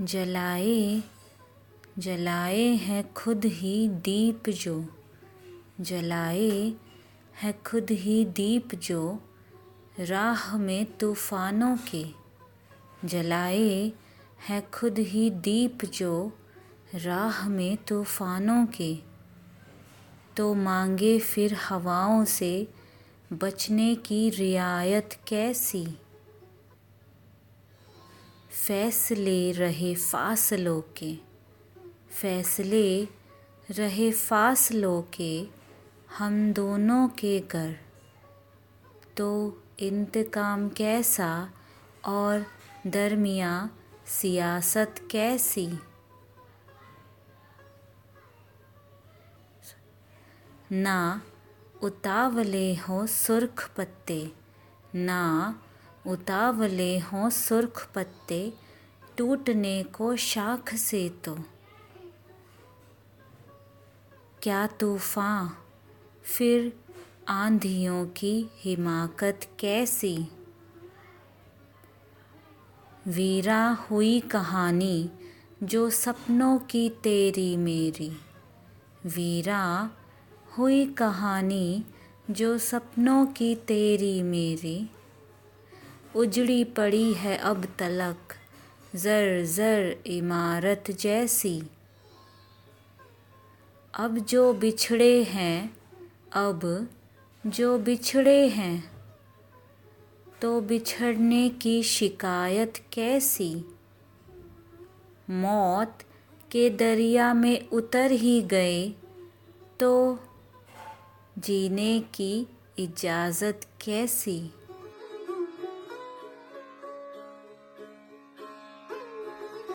जलाए जलाए हैं खुद ही दीप जो, जलाए हैं खुद ही दीप जो, राह में तूफानों के, जलाए हैं खुद ही दीप जो, राह में तूफानों के। तो मांगे फिर हवाओं से बचने की रियायत कैसी? फैसले रहे फासलों के। फैसले रहे फासलों के, हम दोनों के घर। तो इंतकाम कैसा और दरमिया सियासत कैसी? ना उतावले हों सुर्ख पत्ते, ना उतावले हों सुर्ख पत्ते, टूटने को शाख से तो। क्या तूफ़ान फिर आंधियों की हिमाकत कैसी? वीरा हुई कहानी जो सपनों की तेरी मेरी। वीरा हुई कहानी जो सपनों की तेरी मेरी। उजड़ी पड़ी है अब तलक, ज़र ज़र इमारत जैसी। अब जो बिछड़े हैं, अब जो बिछड़े हैं तो बिछड़ने की शिकायत कैसी? मौत के दरिया में उतर ही गए तो जीने की इजाज़त कैसी?